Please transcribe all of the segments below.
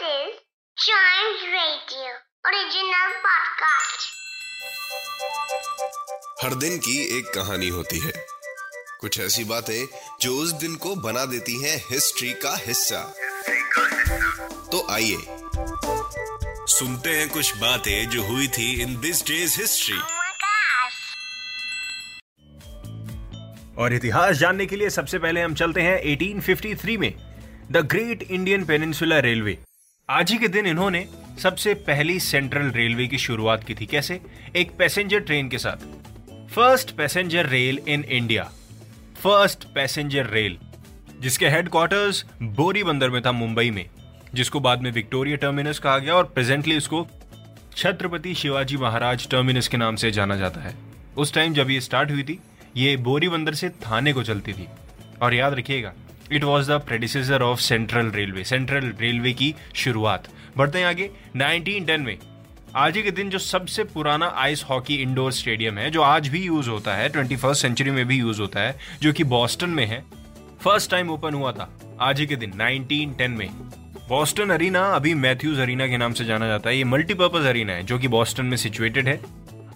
This is Chimes Radio original podcast. हर दिन की एक कहानी होती है कुछ ऐसी बातें जो उस दिन को बना देती हैं हिस्ट्री का हिस्सा तो आइए सुनते हैं कुछ बातें जो हुई थी इन दिस डेज़ हिस्ट्री. और इतिहास जानने के लिए सबसे पहले हम चलते हैं 1853 में the great Indian peninsula railway आज ही के दिन इन्होंने सबसे पहली सेंट्रल रेलवे की शुरुआत की थी। कैसे? एक पैसेंजर ट्रेन के साथ। First passenger rail in India. First passenger rail, जिसके हेडक्वार्टर्स बोरी बंदर में था मुंबई में, जिसको बाद में विक्टोरिया टर्मिनस कहा गया और प्रेजेंटली उसको छत्रपति शिवाजी महाराज टर्मिनस के नाम से जाना जाता है। उस टाइम जब ये स्टार्ट हुई थी, ये बोरी बंदर से थाने को चलती थी। और याद रखिएगा it was the predecessor of central railway central railway की शुरुआत। बढ़ते हैं आगे। 1910 में। आज ही के दिन जो सबसे पुराना आइस हॉकी इंडोर स्टेडियम है, जो आज भी यूज़ होता है ट्वेंटी फ़र्स्ट सेंचुरी में भी यूज़ होता है, जो कि बॉस्टन में है फ़र्स्ट टाइम ओपन हुआ था आज ही के दिन 1910 में। बॉस्टन अरीना अभी मैथ्यूज अरीना के नाम से जाना जाता है। ये मल्टीपर्पज अरीना है, जो कि बॉस्टन में सिचुएटेड है।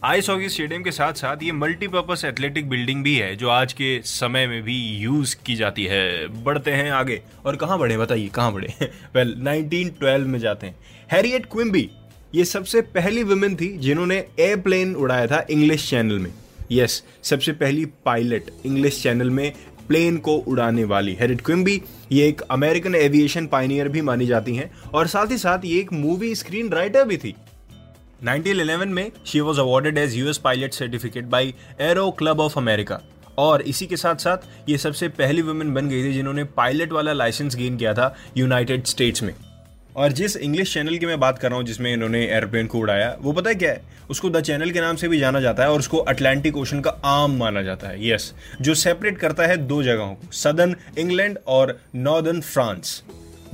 आइस हॉकी स्टेडियम के साथ साथ ये मल्टीपर्पज एथलेटिक बिल्डिंग भी है जो आज के समय में भी यूज़ की जाती है। बढ़ते हैं आगे। और कहाँ बढ़े? बताइए कहाँ बढ़े? वेल 1912 में जाते हैं। हैरियट क्विम्बी ये सबसे पहली वुमेन थी जिन्होंने एयरप्लेन उड़ाया था इंग्लिश चैनल में। यस yes, सबसे पहली पायलट इंग्लिश चैनल में प्लेन को उड़ाने वाली। हेरिट क्विम्बी ये एक अमेरिकन एविएशन पाइनियर भी मानी जाती हैं। और साथ ही साथ ये एक मूवी स्क्रीन राइटर भी थी। 1911 में she was awarded as US pilot certificate by Aero Club of America और इसी के साथ साथ ये सबसे पहली वुमेन बन गई थी जिन्होंने पायलट वाला लाइसेंस गेन किया था यूनाइटेड स्टेट्स में। और जिस इंग्लिश चैनल की मैं बात कर रहा हूँ, जिसमें इन्होंने एयरप्लेन को उड़ाया, वो पता है क्या है? उसको द चैनल के नाम से भी जाना जाता है और उसको अटलांटिक ओशन का आम माना जाता है यस जो सेपरेट करता है दो जगहों को सदर्न इंग्लैंड और नॉर्दर्न फ्रांस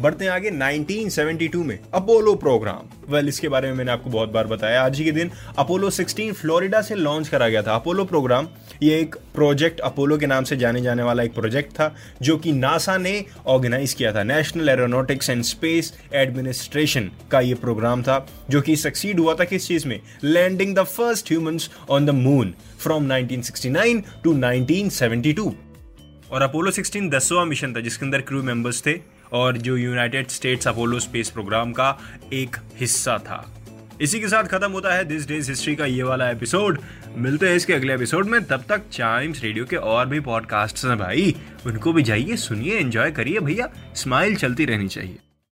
बढ़ते हैं आगे 1972 में अपोलो प्रोग्राम। वेल well, इसके बारे में मैंने आपको बहुत बार बताया। आज ही के दिन अपोलो 16 फ्लोरिडा से लॉन्च करा गया था। अपोलो प्रोग्राम ये एक प्रोजेक्ट अपोलो के नाम से जाने जाने वाला एक प्रोजेक्ट था जो कि नासा ने ऑर्गेनाइज किया था। National Aeronautics and Space Administration का ये प्रोग्राम था जो कि सक्सीड हुआ था किस चीज़ में? Landing the first humans on the moon from 1969 to. 1972 और अपोलो 16 दसवां मिशन था जिसके अंदर क्रू मेंबर्स थे। और जो United States Apollo space programme का एक हिस्सा था। इसी के साथ खत्म होता है दिस डेज़ हिस्ट्री का ये वाला एपिसोड मिलते हैं इसके अगले एपिसोड में। तब तक चाइम्स रेडियो के और भी पॉडकास्ट हैं भाई। उनको भी जाइए, सुनिए एंजॉय करिए भैया। स्माइल चलती रहनी चाहिए।